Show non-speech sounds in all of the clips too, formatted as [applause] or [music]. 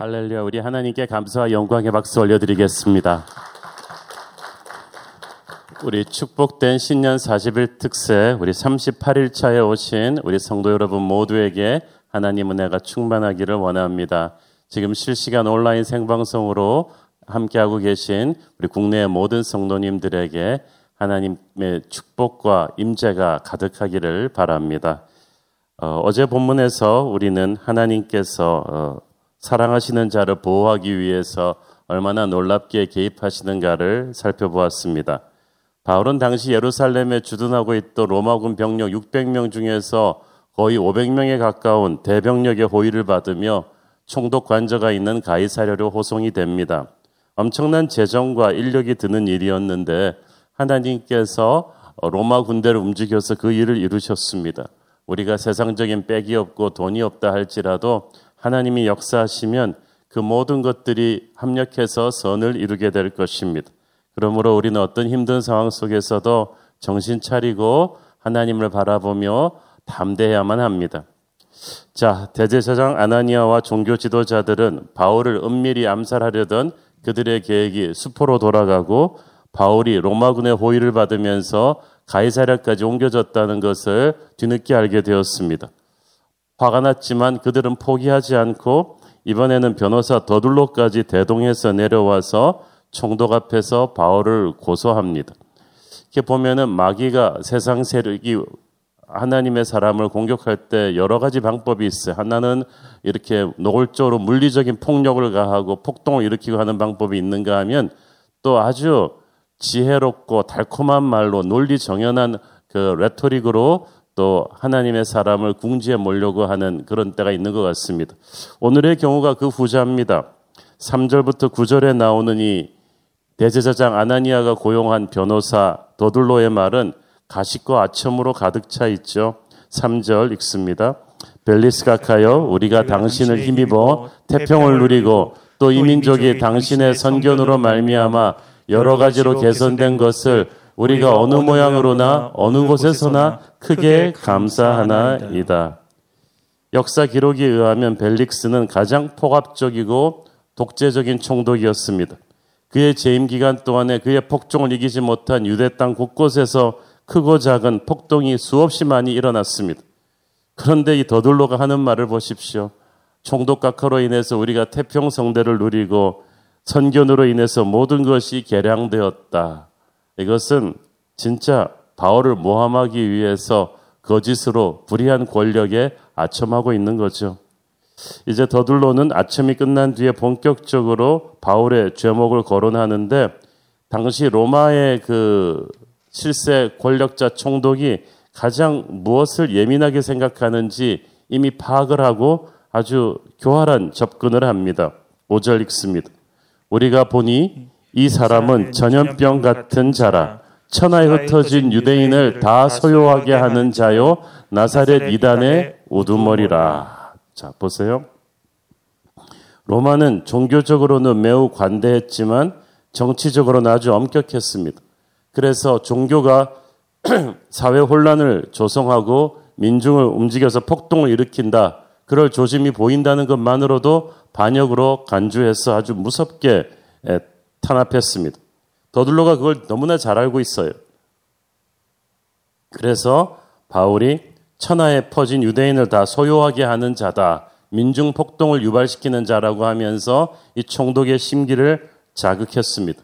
할렐루야, 우리 하나님께 감사와 영광의 박수 올려드리겠습니다. 우리 축복된 신년 40일 특세, 우리 38일 차에 오신 우리 성도 여러분 모두에게 하나님 은혜가 충만하기를 원합니다. 지금 실시간 온라인 생방송으로 함께하고 계신 우리 국내의 모든 성도님들에게 하나님의 축복과 임재가 가득하기를 바랍니다. 어, 제 본문에서 우리는 하나님께서 어, 사랑하시는 자를 보호하기 위해서 얼마나 놀랍게 개입하시는가를 살펴보았습니다. 바울은 당시 예루살렘에 주둔하고 있던 로마군 병력 600명 중에서 거의 500명에 가까운 대병력의 호위를 받으며 총독 관저가 있는 가이사랴로 호송이 됩니다. 엄청난 재정과 인력이 드는 일이었는데 하나님께서 로마 군대를 움직여서 그 일을 이루셨습니다. 우리가 세상적인 빽이 없고 돈이 없다 할지라도 하나님이 역사하시면 그 모든 것들이 합력해서 선을 이루게 될 것입니다. 그러므로 우리는 어떤 힘든 상황 속에서도 정신 차리고 하나님을 바라보며 담대해야만 합니다. 자, 대제사장 아나니아와 종교 지도자들은 바울을 은밀히 암살하려던 그들의 계획이 수포로 돌아가고 바울이 로마군의 호위를 받으면서 가이사랴까지 옮겨졌다는 것을 뒤늦게 알게 되었습니다. 화가 났지만 그들은 포기하지 않고 이번에는 변호사 더둘로까지 대동해서 내려와서 총독 앞에서 바울을 고소합니다. 이렇게 보면은 마귀가 세상 세력이 하나님의 사람을 공격할 때 여러 가지 방법이 있어요. 하나는 이렇게 노골적으로 물리적인 폭력을 가하고 폭동을 일으키고 하는 방법이 있는가 하면 또 아주 지혜롭고 달콤한 말로 논리 정연한 그 레토릭으로 또 하나님의 사람을 궁지에 몰려고 하는 그런 때가 있는 것 같습니다. 오늘의 경우가 그 후자입니다. 3절부터 9절에 나오는 이 대제사장 아나니아가 고용한 변호사 더둘로의 말은 가식과 아첨으로 가득 차 있죠. 3절 읽습니다. 벨리스가카여 우리가 당신을 힘입어 태평을 누리고 또 이 민족이 당신의 선견으로 말미암아 여러 가지로 개선된 것을 우리가 어느 모양으로나 어느 곳에서나 크게 감사하나이다. 역사 기록에 의하면 벨릭스는 가장 폭압적이고 독재적인 총독이었습니다. 그의 재임 기간 동안에 그의 폭종을 이기지 못한 유대 땅 곳곳에서 크고 작은 폭동이 수없이 많이 일어났습니다. 그런데 이 더둘로가 하는 말을 보십시오. 총독각화로 인해서 우리가 태평성대를 누리고 선견으로 인해서 모든 것이 개량되었다. 이것은 진짜 바울을 모함하기 위해서 거짓으로 불의한 권력에 아첨하고 있는 거죠. 이제 더둘로는 아첨이 끝난 뒤에 본격적으로 바울의 죄목을 거론하는데 당시 로마의 그 실세 권력자 총독이 가장 무엇을 예민하게 생각하는지 이미 파악을 하고 아주 교활한 접근을 합니다. 5절 읽습니다. 우리가 보니 이 사람은 전염병 같은 자라 천하에 흩어진 유대인을 다 소요하게 하는 자요 나사렛 이단의 우두머리라. 자, 보세요. 로마는 종교적으로는 매우 관대했지만 정치적으로는 아주 엄격했습니다. 그래서 종교가 [clears throat] 사회 혼란을 조성하고 민중을 움직여서 폭동을 일으킨다. 그럴 조짐이 보인다는 것만으로도 반역으로 간주해서 아주 무섭게 탄압했습니다. 더둘로가 그걸 너무나 잘 알고 있어요. 그래서 바울이 천하에 퍼진 유대인을 다 소요하게 하는 자다. 민중 폭동을 유발시키는 자라고 하면서 이 총독의 심기를 자극했습니다.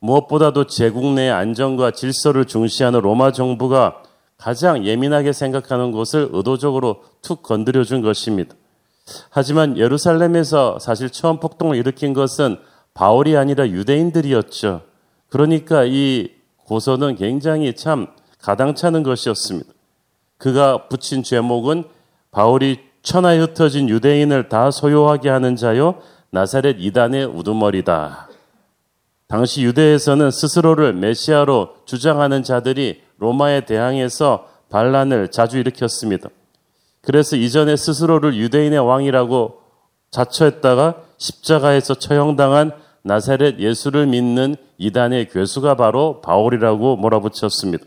무엇보다도 제국 내의 안정과 질서를 중시하는 로마 정부가 가장 예민하게 생각하는 것을 의도적으로 툭 건드려 준 것입니다. 하지만 예루살렘에서 사실 처음 폭동을 일으킨 것은 바울이 아니라 유대인들이었죠. 그러니까 이 고소는 굉장히 참 가당차는 것이었습니다. 그가 붙인 제목은 바울이 천하에 흩어진 유대인을 다 소요하게 하는 자요 나사렛 이단의 우두머리다. 당시 유대에서는 스스로를 메시아로 주장하는 자들이 로마에 대항해서 반란을 자주 일으켰습니다. 그래서 이전에 스스로를 유대인의 왕이라고 자처했다가 십자가에서 처형당한 나사렛 예수를 믿는 이단의 괴수가 바로 바울이라고 몰아붙였습니다.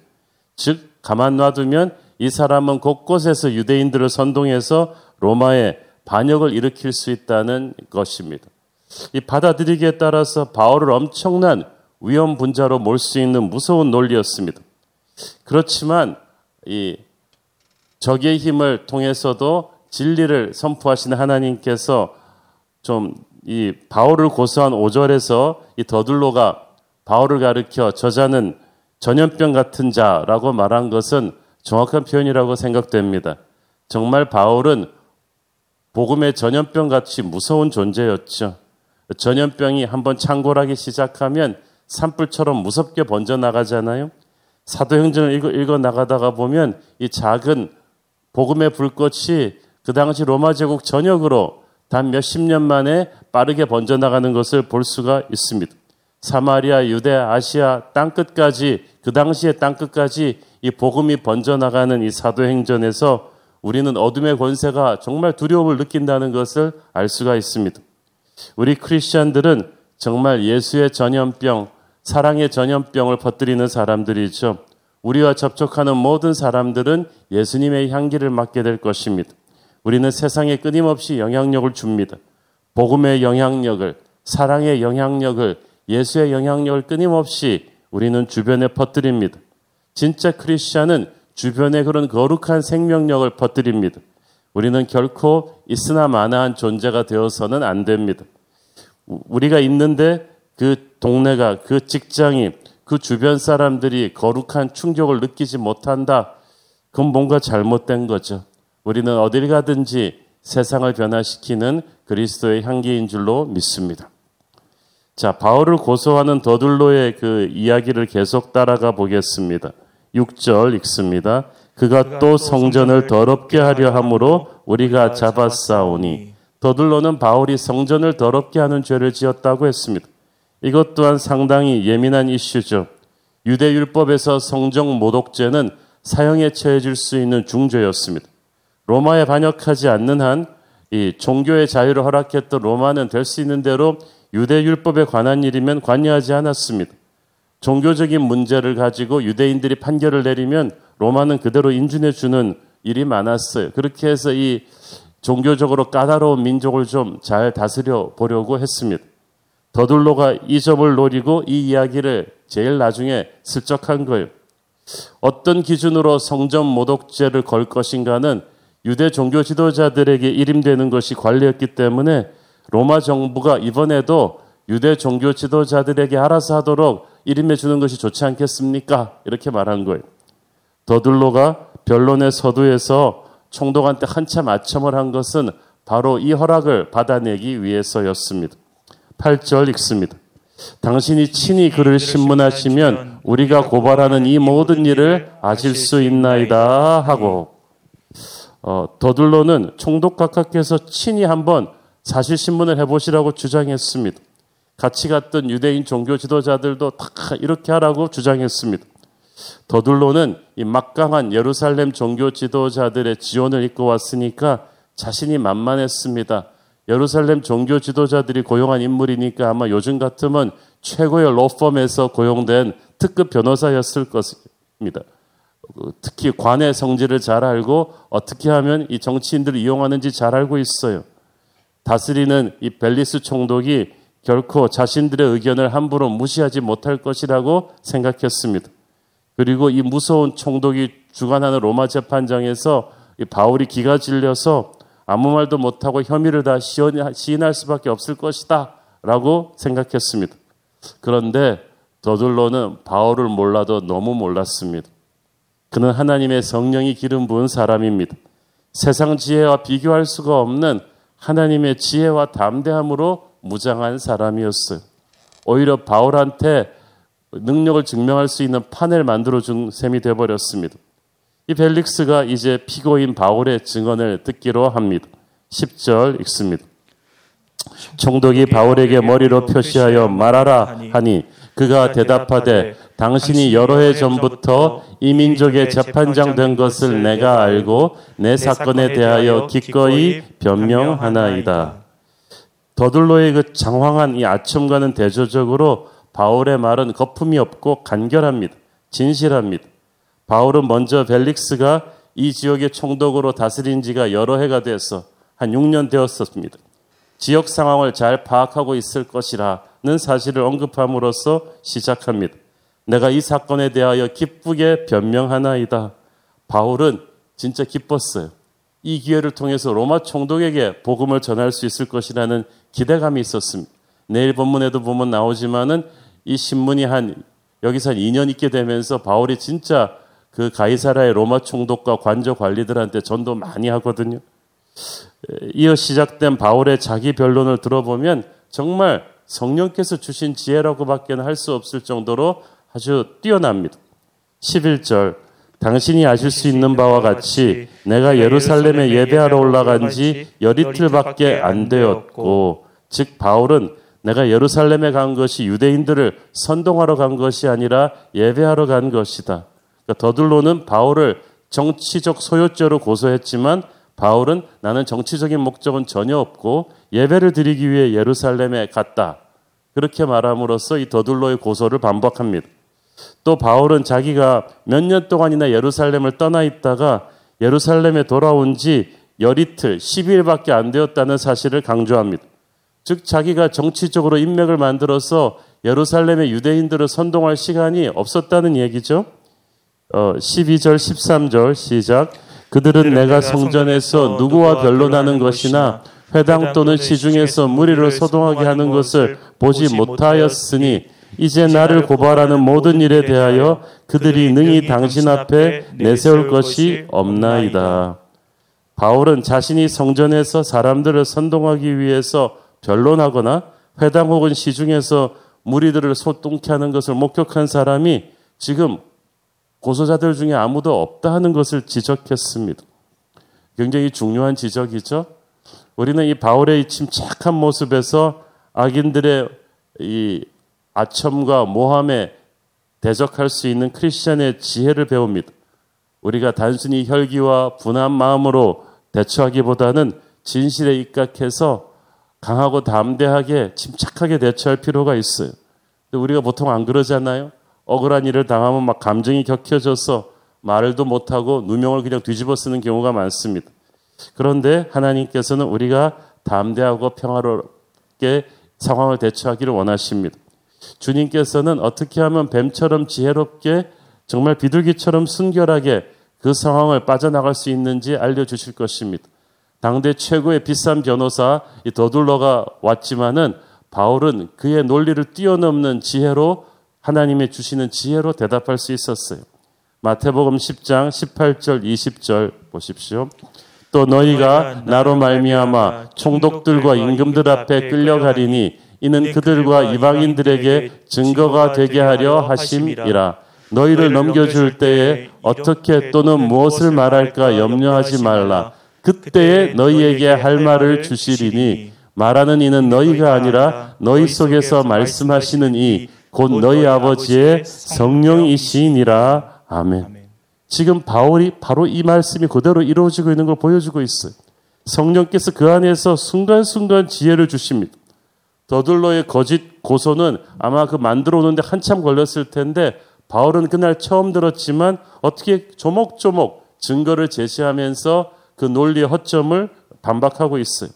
즉, 가만 놔두면 이 사람은 곳곳에서 유대인들을 선동해서 로마에 반역을 일으킬 수 있다는 것입니다. 이 받아들이기에 따라서 바울을 엄청난 위험 분자로 몰 수 있는 무서운 논리였습니다. 그렇지만 이 적의 힘을 통해서도 진리를 선포하시는 하나님께서 좀 이 바울을 고소한 5절에서 이 더들로가 바울을 가르켜 저자는 전염병 같은 자라고 말한 것은 정확한 표현이라고 생각됩니다. 정말 바울은 복음의 전염병 같이 무서운 존재였죠. 전염병이 한번 창궐하기 시작하면 산불처럼 무섭게 번져 나가잖아요. 사도행전을 읽어, 읽어 나가다가 보면 이 작은 복음의 불꽃이 그 당시 로마 제국 전역으로 단 몇십 년 만에 빠르게 번져나가는 것을 볼 수가 있습니다. 사마리아, 유대, 아시아 땅끝까지 그 당시의 땅끝까지 이 복음이 번져나가는 이 사도행전에서 우리는 어둠의 권세가 정말 두려움을 느낀다는 것을 알 수가 있습니다. 우리 크리스천들은 정말 예수의 전염병, 사랑의 전염병을 퍼뜨리는 사람들이죠. 우리와 접촉하는 모든 사람들은 예수님의 향기를 맡게 될 것입니다. 우리는 세상에 끊임없이 영향력을 줍니다. 복음의 영향력을, 사랑의 영향력을, 예수의 영향력을 끊임없이 우리는 주변에 퍼뜨립니다. 진짜 크리스천은 주변에 그런 거룩한 생명력을 퍼뜨립니다. 우리는 결코 있으나 마나한 존재가 되어서는 안 됩니다. 우리가 있는데 그 동네가, 그 직장이, 그 주변 사람들이 거룩한 충격을 느끼지 못한다. 그건 뭔가 잘못된 거죠. 우리는 어딜 가든지 세상을 변화시키는 그리스도의 향기인 줄로 믿습니다. 자, 바울을 고소하는 더둘로의 그 이야기를 계속 따라가 보겠습니다. 6절 읽습니다. 그가 또 성전을 더럽게 하려 함으로 우리가 잡았사오니 더둘로는 바울이 성전을 더럽게 하는 죄를 지었다고 했습니다. 이것 또한 상당히 예민한 이슈죠. 유대 율법에서 성정 모독죄는 사형에 처해질 수 있는 중죄였습니다. 로마에 반역하지 않는 한 이 종교의 자유를 허락했던 로마는 될 수 있는 대로 유대 율법에 관한 일이면 관여하지 않았습니다. 종교적인 문제를 가지고 유대인들이 판결을 내리면 로마는 그대로 인준해 주는 일이 많았어요. 그렇게 해서 이 종교적으로 까다로운 민족을 좀 잘 다스려 보려고 했습니다. 더둘로가 이 점을 노리고 이 이야기를 제일 나중에 슬쩍한 거예요. 어떤 기준으로 성전 모독죄를 걸 것인가는 유대 종교 지도자들에게 일임되는 것이 관리였기 때문에 로마 정부가 이번에도 유대 종교 지도자들에게 알아서 하도록 이름해 주는 것이 좋지 않겠습니까? 이렇게 말한 거예요. 더둘로가 변론의 서두에서 총독한테 한참 아첨을 한 것은 바로 이 허락을 받아내기 위해서였습니다. 8절 읽습니다. 당신이 친히 그를 신문하시면 우리가 고발하는 이 모든 일을 아실 수 있나이다 하고 어, 더둘로는 총독 각하께서 친히 한번 사실 신문을 해보시라고 주장했습니다. 같이 갔던 유대인 종교 지도자들도 다 이렇게 하라고 주장했습니다. 더둘로는 이 막강한 예루살렘 종교 지도자들의 지원을 이끌어 왔으니까 자신이 만만했습니다. 예루살렘 종교 지도자들이 고용한 인물이니까 아마 요즘 같으면 최고의 로펌에서 고용된 특급 변호사였을 것입니다. 특히 관의 성질을 잘 알고 어떻게 하면 이 정치인들을 이용하는지 잘 알고 있어요. 다스리는 이 벨리스 총독이 결코 자신들의 의견을 함부로 무시하지 못할 것이라고 생각했습니다. 그리고 이 무서운 총독이 주관하는 로마 재판장에서 바울이 기가 질려서 아무 말도 못하고 혐의를 다 시인할 수밖에 없을 것이다 라고 생각했습니다. 그런데 더들로는 바울을 몰라도 너무 몰랐습니다. 그는 하나님의 성령이 기름 부은 사람입니다. 세상 지혜와 비교할 수가 없는 하나님의 지혜와 담대함으로 무장한 사람이었어요. 오히려 바울한테 능력을 증명할 수 있는 판을 만들어 준 셈이 되어 버렸습니다. 이 벨릭스가 이제 피고인 바울의 증언을 듣기로 합니다. 10절 읽습니다. 총독이 바울에게 머리로 표시하여 말하라 하니 그가 대답하되 당신이 여러 해 전부터 이 민족의 재판장 된 것을 내가 알고 내 사건에 대하여 기꺼이 변명하나이다. 더들로의 그 장황한 이 아첨과는 대조적으로 바울의 말은 거품이 없고 간결합니다. 진실합니다. 바울은 먼저 벨릭스가 이 지역의 총독으로 다스린 지가 여러 해가 돼서 한 6년 되었습니다. 지역 상황을 잘 파악하고 있을 것이라는 사실을 언급함으로써 시작합니다. 내가 이 사건에 대하여 기쁘게 변명하나이다. 바울은 진짜 기뻤어요. 이 기회를 통해서 로마 총독에게 복음을 전할 수 있을 것이라는 기대감이 있었습니다. 내일 본문에도 보면 나오지만은 이 신문이 한 여기서 한 2년 있게 되면서 바울이 진짜 그 가이사라의 로마 총독과 관저 관리들한테 전도 많이 하거든요. 이어 시작된 바울의 자기 변론을 들어보면 정말 성령께서 주신 지혜라고밖에 할 수 없을 정도로 아주 뛰어납니다. 11절 당신이 아실 수 있는 바와 같이 내가 예루살렘에 예배하러 올라간 지 열이틀밖에 안 되었고 즉 바울은 내가 예루살렘에 간 것이 유대인들을 선동하러 간 것이 아니라 예배하러 간 것이다. 그러니까 더들로는 바울을 정치적 소요죄로 고소했지만 바울은 나는 정치적인 목적은 전혀 없고 예배를 드리기 위해 예루살렘에 갔다. 그렇게 말함으로써 이 더둘로의 고소를 반박합니다. 또 바울은 자기가 몇 년 동안이나 예루살렘을 떠나 있다가 예루살렘에 돌아온 지 열이틀, 10일밖에 안 되었다는 사실을 강조합니다. 즉 자기가 정치적으로 인맥을 만들어서 예루살렘의 유대인들을 선동할 시간이 없었다는 얘기죠. 어, 12절, 13절 시작. 그들은 내가 성전에서 누구와 변론하는 것이나 회당 또는 시중에서 무리를 소동하게 하는 것을 보지 못하였으니 이제 나를 고발하는 모든 일에 대하여 그들이 능히 당신 앞에 내세울 것이 없나이다. 바울은 자신이 성전에서 사람들을 선동하기 위해서 변론하거나 회당 혹은 시중에서 무리들을 소동케 하는 것을 목격한 사람이 지금 고소자들 중에 아무도 없다 하는 것을 지적했습니다. 굉장히 중요한 지적이죠. 우리는 이 바울의 이 침착한 모습에서 악인들의 이 아첨과 모함에 대적할 수 있는 크리스천의 지혜를 배웁니다. 우리가 단순히 혈기와 분한 마음으로 대처하기보다는 진실에 입각해서 강하고 담대하게 침착하게 대처할 필요가 있어요. 우리가 보통 안 그러잖아요. 억울한 일을 당하면 막 감정이 격해져서 말도 못하고 누명을 그냥 뒤집어 쓰는 경우가 많습니다. 그런데 하나님께서는 우리가 담대하고 평화롭게 상황을 대처하기를 원하십니다. 주님께서는 어떻게 하면 뱀처럼 지혜롭게 정말 비둘기처럼 순결하게 그 상황을 빠져나갈 수 있는지 알려주실 것입니다. 당대 최고의 비싼 변호사 이 더둘러가 왔지만은 바울은 그의 논리를 뛰어넘는 지혜로 하나님의 주시는 지혜로 대답할 수 있었어요. 마태복음 10장 18절 20절 보십시오. 또 너희가 나로 말미암아 총독들과 임금들 앞에 끌려가리니 이는 그들과 이방인들에게 증거가 되게 하려 하심이라. 너희를 넘겨줄 때에 어떻게 또는 무엇을 말할까 염려하지 말라. 그때에 너희에게 할 말을 주시리니 말하는 이는 너희가 아니라 너희 속에서 말씀하시는 이 곧 너희 아버지의 성령이시니라. 아멘. 지금 바울이 바로 이 말씀이 그대로 이루어지고 있는 걸 보여주고 있어요. 성령께서 그 안에서 순간순간 지혜를 주십니다. 더둘러의 거짓 고소는 아마 그 만들어 오는데 한참 걸렸을 텐데 바울은 그날 처음 들었지만 어떻게 조목조목 증거를 제시하면서 그 논리의 허점을 반박하고 있어요.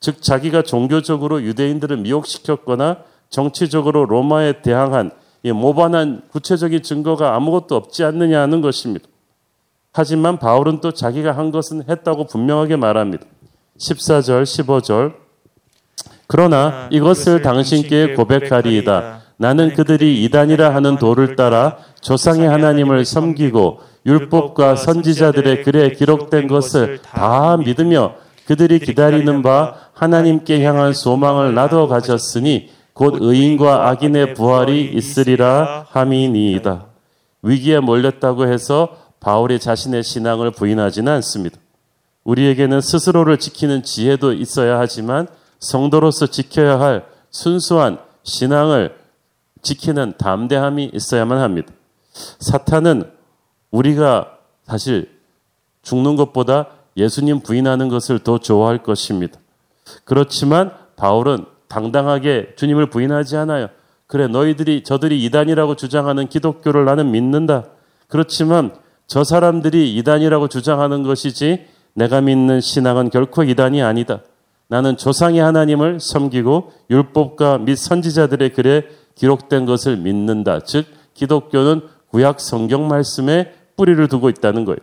즉 자기가 종교적으로 유대인들을 미혹시켰거나 정치적으로 로마에 대항한 모반한 구체적인 증거가 아무것도 없지 않느냐 하는 것입니다. 하지만 바울은 또 자기가 한 것은 했다고 분명하게 말합니다. 14절, 15절. 그러나 이것을 당신께 고백하리이다. 나는 그들이 이단이라 하는 도를 따라 조상의 하나님을 섬기고 율법과 선지자들의 글에 기록된 것을 다 믿으며 그들이 기다리는 바 하나님께 향한 소망을 나도 가졌으니 곧 의인과 악인의 부활이 있으리라 함이니이다. 위기에 몰렸다고 해서 바울이 자신의 신앙을 부인하지는 않습니다. 우리에게는 스스로를 지키는 지혜도 있어야 하지만 성도로서 지켜야 할 순수한 신앙을 지키는 담대함이 있어야만 합니다. 사탄은 우리가 사실 죽는 것보다 예수님 부인하는 것을 더 좋아할 것입니다. 그렇지만 바울은 당당하게 주님을 부인하지 않아요. 그래, 너희들이, 저들이 이단이라고 주장하는 기독교를 나는 믿는다. 그렇지만 저 사람들이 이단이라고 주장하는 것이지 내가 믿는 신앙은 결코 이단이 아니다. 나는 조상의 하나님을 섬기고 율법과 및 선지자들의 글에 기록된 것을 믿는다. 즉 기독교는 구약 성경 말씀에 뿌리를 두고 있다는 거예요.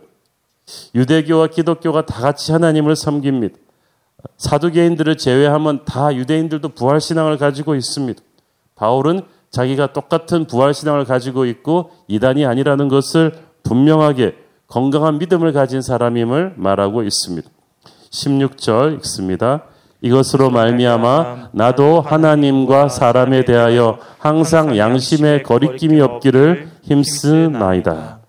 유대교와 기독교가 다 같이 하나님을 섬깁니다. 사두개인들을 제외하면 다 유대인들도 부활 신앙을 가지고 있습니다. 바울은 자기가 똑같은 부활 신앙을 가지고 있고 이단이 아니라는 것을 분명하게 건강한 믿음을 가진 사람임을 말하고 있습니다. 16절 읽습니다. 이것으로 말미암아 나도 하나님과 사람에 대하여 항상 양심의 거리낌이 없기를 힘쓰나이다.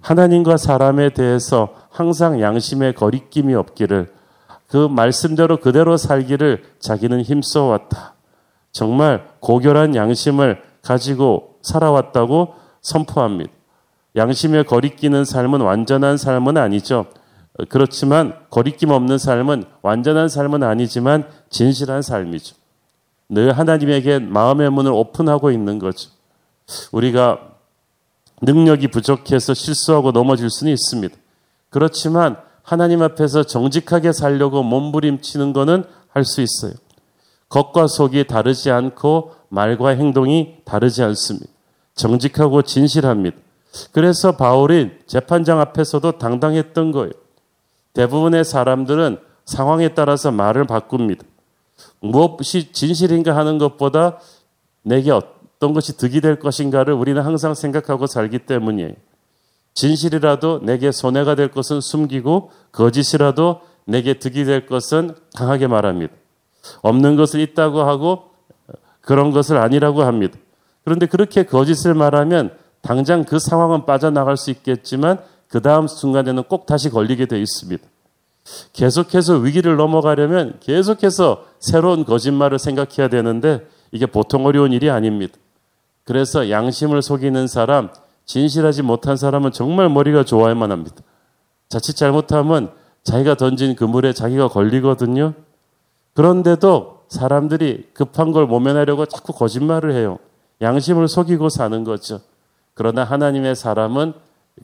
하나님과 사람에 대해서 항상 양심의 거리낌이 없기를 그 말씀대로 그대로 살기를 자기는 힘써 왔다. 정말 고결한 양심을 가지고 살아왔다고 선포합니다. 양심에 거리끼는 삶은 완전한 삶은 아니죠. 그렇지만 거리낌 없는 삶은 완전한 삶은 아니지만 진실한 삶이죠. 늘 하나님에게 마음의 문을 오픈하고 있는 거죠. 우리가 능력이 부족해서 실수하고 넘어질 수는 있습니다. 그렇지만 하나님 앞에서 정직하게 살려고 몸부림치는 거는 할 수 있어요. 겉과 속이 다르지 않고 말과 행동이 다르지 않습니다. 정직하고 진실합니다. 그래서 바울이 재판장 앞에서도 당당했던 거예요. 대부분의 사람들은 상황에 따라서 말을 바꿉니다. 무엇이 진실인가 하는 것보다 내게 어떤 것이 득이 될 것인가를 우리는 항상 생각하고 살기 때문이에요. 진실이라도 내게 손해가 될 것은 숨기고 거짓이라도 내게 득이 될 것은 강하게 말합니다. 없는 것을 있다고 하고 그런 것을 아니라고 합니다. 그런데 그렇게 거짓을 말하면 당장 그 상황은 빠져나갈 수 있겠지만 그 다음 순간에는 꼭 다시 걸리게 되어 있습니다. 계속해서 위기를 넘어가려면 계속해서 새로운 거짓말을 생각해야 되는데 이게 보통 어려운 일이 아닙니다. 그래서 양심을 속이는 사람, 진실하지 못한 사람은 정말 머리가 좋아야만 합니다. 자칫 잘못하면 자기가 던진 그물에 자기가 걸리거든요. 그런데도 사람들이 급한 걸 모면하려고 자꾸 거짓말을 해요. 양심을 속이고 사는 거죠. 그러나 하나님의 사람은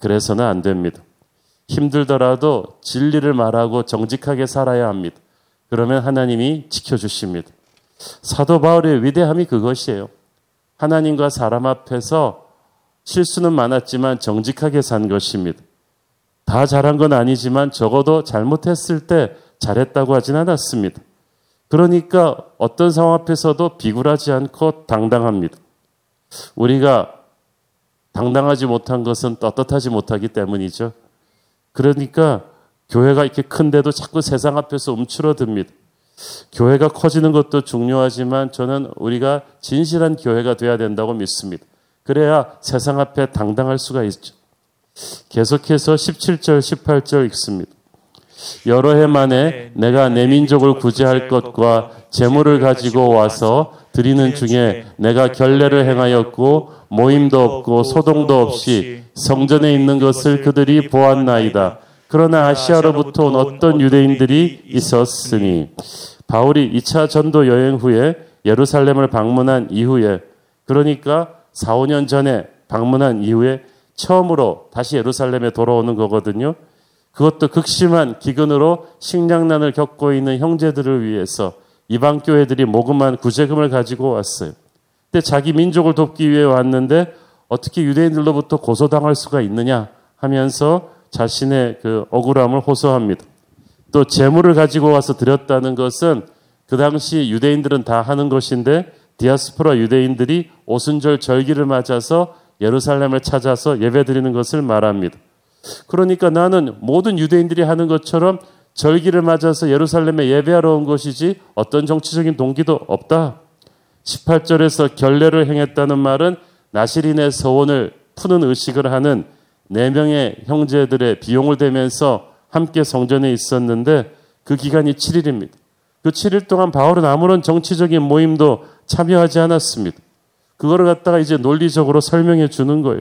그래서는 안 됩니다. 힘들더라도 진리를 말하고 정직하게 살아야 합니다. 그러면 하나님이 지켜주십니다. 사도 바울의 위대함이 그것이에요. 하나님과 사람 앞에서 실수는 많았지만 정직하게 산 것입니다. 다 잘한 건 아니지만 적어도 잘못했을 때 잘했다고 하진 않았습니다. 그러니까 어떤 상황 앞에서도 비굴하지 않고 당당합니다. 우리가 당당하지 못한 것은 떳떳하지 못하기 때문이죠. 그러니까 교회가 이렇게 큰데도 자꾸 세상 앞에서 움츠러듭니다. 교회가 커지는 것도 중요하지만 저는 우리가 진실한 교회가 돼야 된다고 믿습니다. 그래야 세상 앞에 당당할 수가 있죠. 계속해서 17절, 18절 읽습니다. 여러 해 만에 내가 내 민족을 구제할 것과 재물을 가지고 와서 드리는 중에 내가 결례를 행하였고 모임도 없고 소동도 없이 성전에 있는 것을 그들이 보았나이다. 그러나 아시아로부터 온 어떤 유대인들이 있었으니 바울이 2차 전도 여행 후에 예루살렘을 방문한 이후에 그러니까 4, 5년 전에 방문한 이후에 처음으로 다시 예루살렘에 돌아오는 거거든요. 그것도 극심한 기근으로 식량난을 겪고 있는 형제들을 위해서 이방 교회들이 모금한 구제금을 가지고 왔어요. 근데 자기 민족을 돕기 위해 왔는데 어떻게 유대인들로부터 고소당할 수가 있느냐 하면서 자신의 그 억울함을 호소합니다. 또 재물을 가지고 와서 드렸다는 것은 그 당시 유대인들은 다 하는 것인데 디아스포라 유대인들이 오순절 절기를 맞아서 예루살렘을 찾아서 예배드리는 것을 말합니다. 그러니까 나는 모든 유대인들이 하는 것처럼 절기를 맞아서 예루살렘에 예배하러 온 것이지 어떤 정치적인 동기도 없다. 18절에서 결례를 행했다는 말은 나시린의 서원을 푸는 의식을 하는 네 명의 형제들의 비용을 대면서 함께 성전에 있었는데 그 기간이 7일입니다. 그 7일 동안 바울은 아무런 정치적인 모임도 참여하지 않았습니다. 그거를 갖다가 이제 논리적으로 설명해 주는 거예요.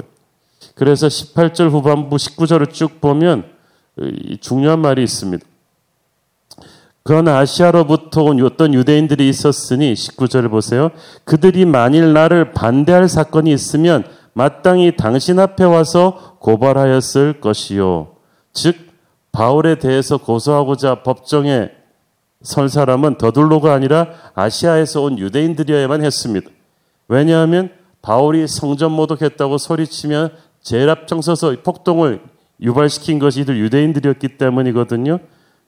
그래서 18절 후반부 19절을 쭉 보면 중요한 말이 있습니다. 그러나 아시아로부터 온 어떤 유대인들이 있었으니 19절을 보세요. 그들이 만일 나를 반대할 사건이 있으면 마땅히 당신 앞에 와서 고발하였을 것이요. 즉 바울에 대해서 고소하고자 법정에 설 사람은 더둘로가 아니라 아시아에서 온 유대인들이어야만 했습니다. 왜냐하면 바울이 성전 모독했다고 소리치면 제일 앞장서서 폭동을 유발시킨 것이 이들 유대인들이었기 때문이거든요.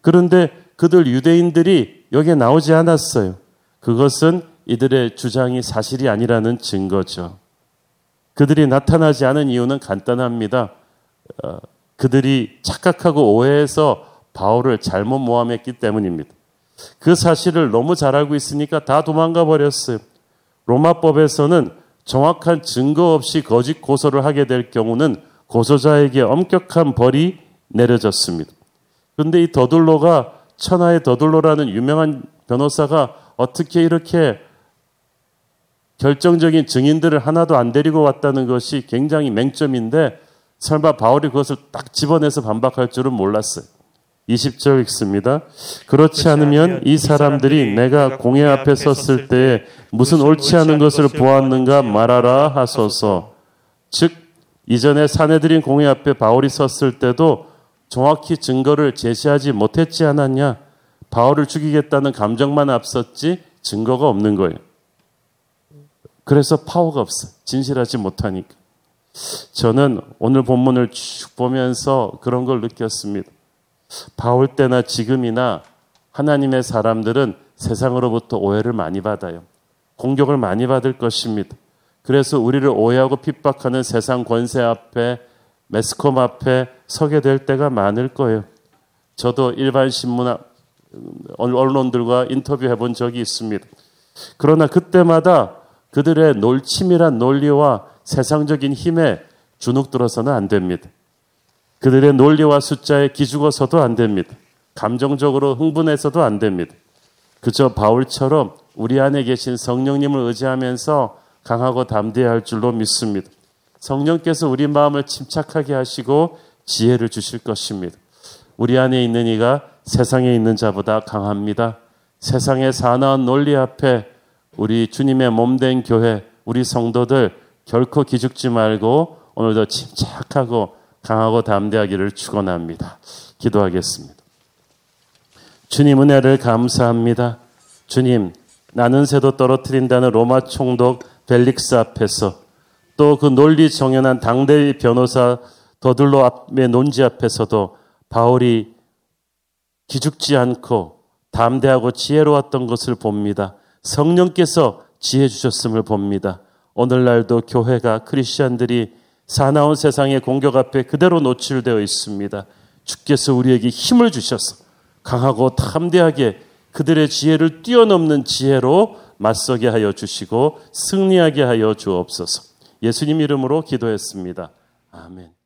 그런데 그들 유대인들이 여기에 나오지 않았어요. 그것은 이들의 주장이 사실이 아니라는 증거죠. 그들이 나타나지 않은 이유는 간단합니다. 어, 그들이 착각하고 오해해서 바울을 잘못 모함했기 때문입니다. 그 사실을 너무 잘 알고 있으니까 다 도망가 버렸어요. 로마법에서는 정확한 증거 없이 거짓 고소를 하게 될 경우는 고소자에게 엄격한 벌이 내려졌습니다. 그런데 이 더둘로가 천하의 더둘로라는 유명한 변호사가 어떻게 이렇게 결정적인 증인들을 하나도 안 데리고 왔다는 것이 굉장히 맹점인데 설마 바울이 그것을 딱 집어내서 반박할 줄은 몰랐어요. 20절 읽습니다. 그렇지 않으면 이 사람들이 내가 공회 앞에 섰을 때에 무슨 옳지 않은 것을 보았는가 말하라 하소서. 즉, 이전에 사내들인 공회 앞에 바울이 섰을 때도 정확히 증거를 제시하지 못했지 않았냐? 바울을 죽이겠다는 감정만 앞섰지 증거가 없는 거예요. 그래서 파워가 없어. 진실하지 못하니까. 저는 오늘 본문을 쭉 보면서 그런 걸 느꼈습니다. 바울 때나 지금이나 하나님의 사람들은 세상으로부터 오해를 많이 받아요. 공격을 많이 받을 것입니다. 그래서 우리를 오해하고 핍박하는 세상 권세 앞에 매스컴 앞에 서게 될 때가 많을 거예요. 저도 일반 신문 언론들과 인터뷰해 본 적이 있습니다. 그러나 그때마다 그들의 놀침이란 논리와 세상적인 힘에 주눅들어서는 안 됩니다. 그들의 논리와 숫자에 기죽어서도 안 됩니다. 감정적으로 흥분해서도 안 됩니다. 그저 바울처럼 우리 안에 계신 성령님을 의지하면서 강하고 담대해야 할 줄로 믿습니다. 성령께서 우리 마음을 침착하게 하시고 지혜를 주실 것입니다. 우리 안에 있는 이가 세상에 있는 자보다 강합니다. 세상의 사나운 논리 앞에 우리 주님의 몸된 교회, 우리 성도들 결코 기죽지 말고 오늘도 침착하고 강하고 담대하기를 축원합니다. 기도하겠습니다. 주님 은혜를 감사합니다. 주님 나는 새도 떨어뜨린다는 로마 총독 벨릭스 앞에서 또 그 논리 정연한 당대의 변호사 더들로 앞의 논지 앞에서도 바울이 기죽지 않고 담대하고 지혜로웠던 것을 봅니다. 성령께서 지혜 주셨음을 봅니다. 오늘날도 교회가 크리스천들이 사나운 세상의 공격 앞에 그대로 노출되어 있습니다. 주께서 우리에게 힘을 주셔서 강하고 담대하게 그들의 지혜를 뛰어넘는 지혜로 맞서게 하여 주시고 승리하게 하여 주옵소서. 예수님 이름으로 기도했습니다. 아멘.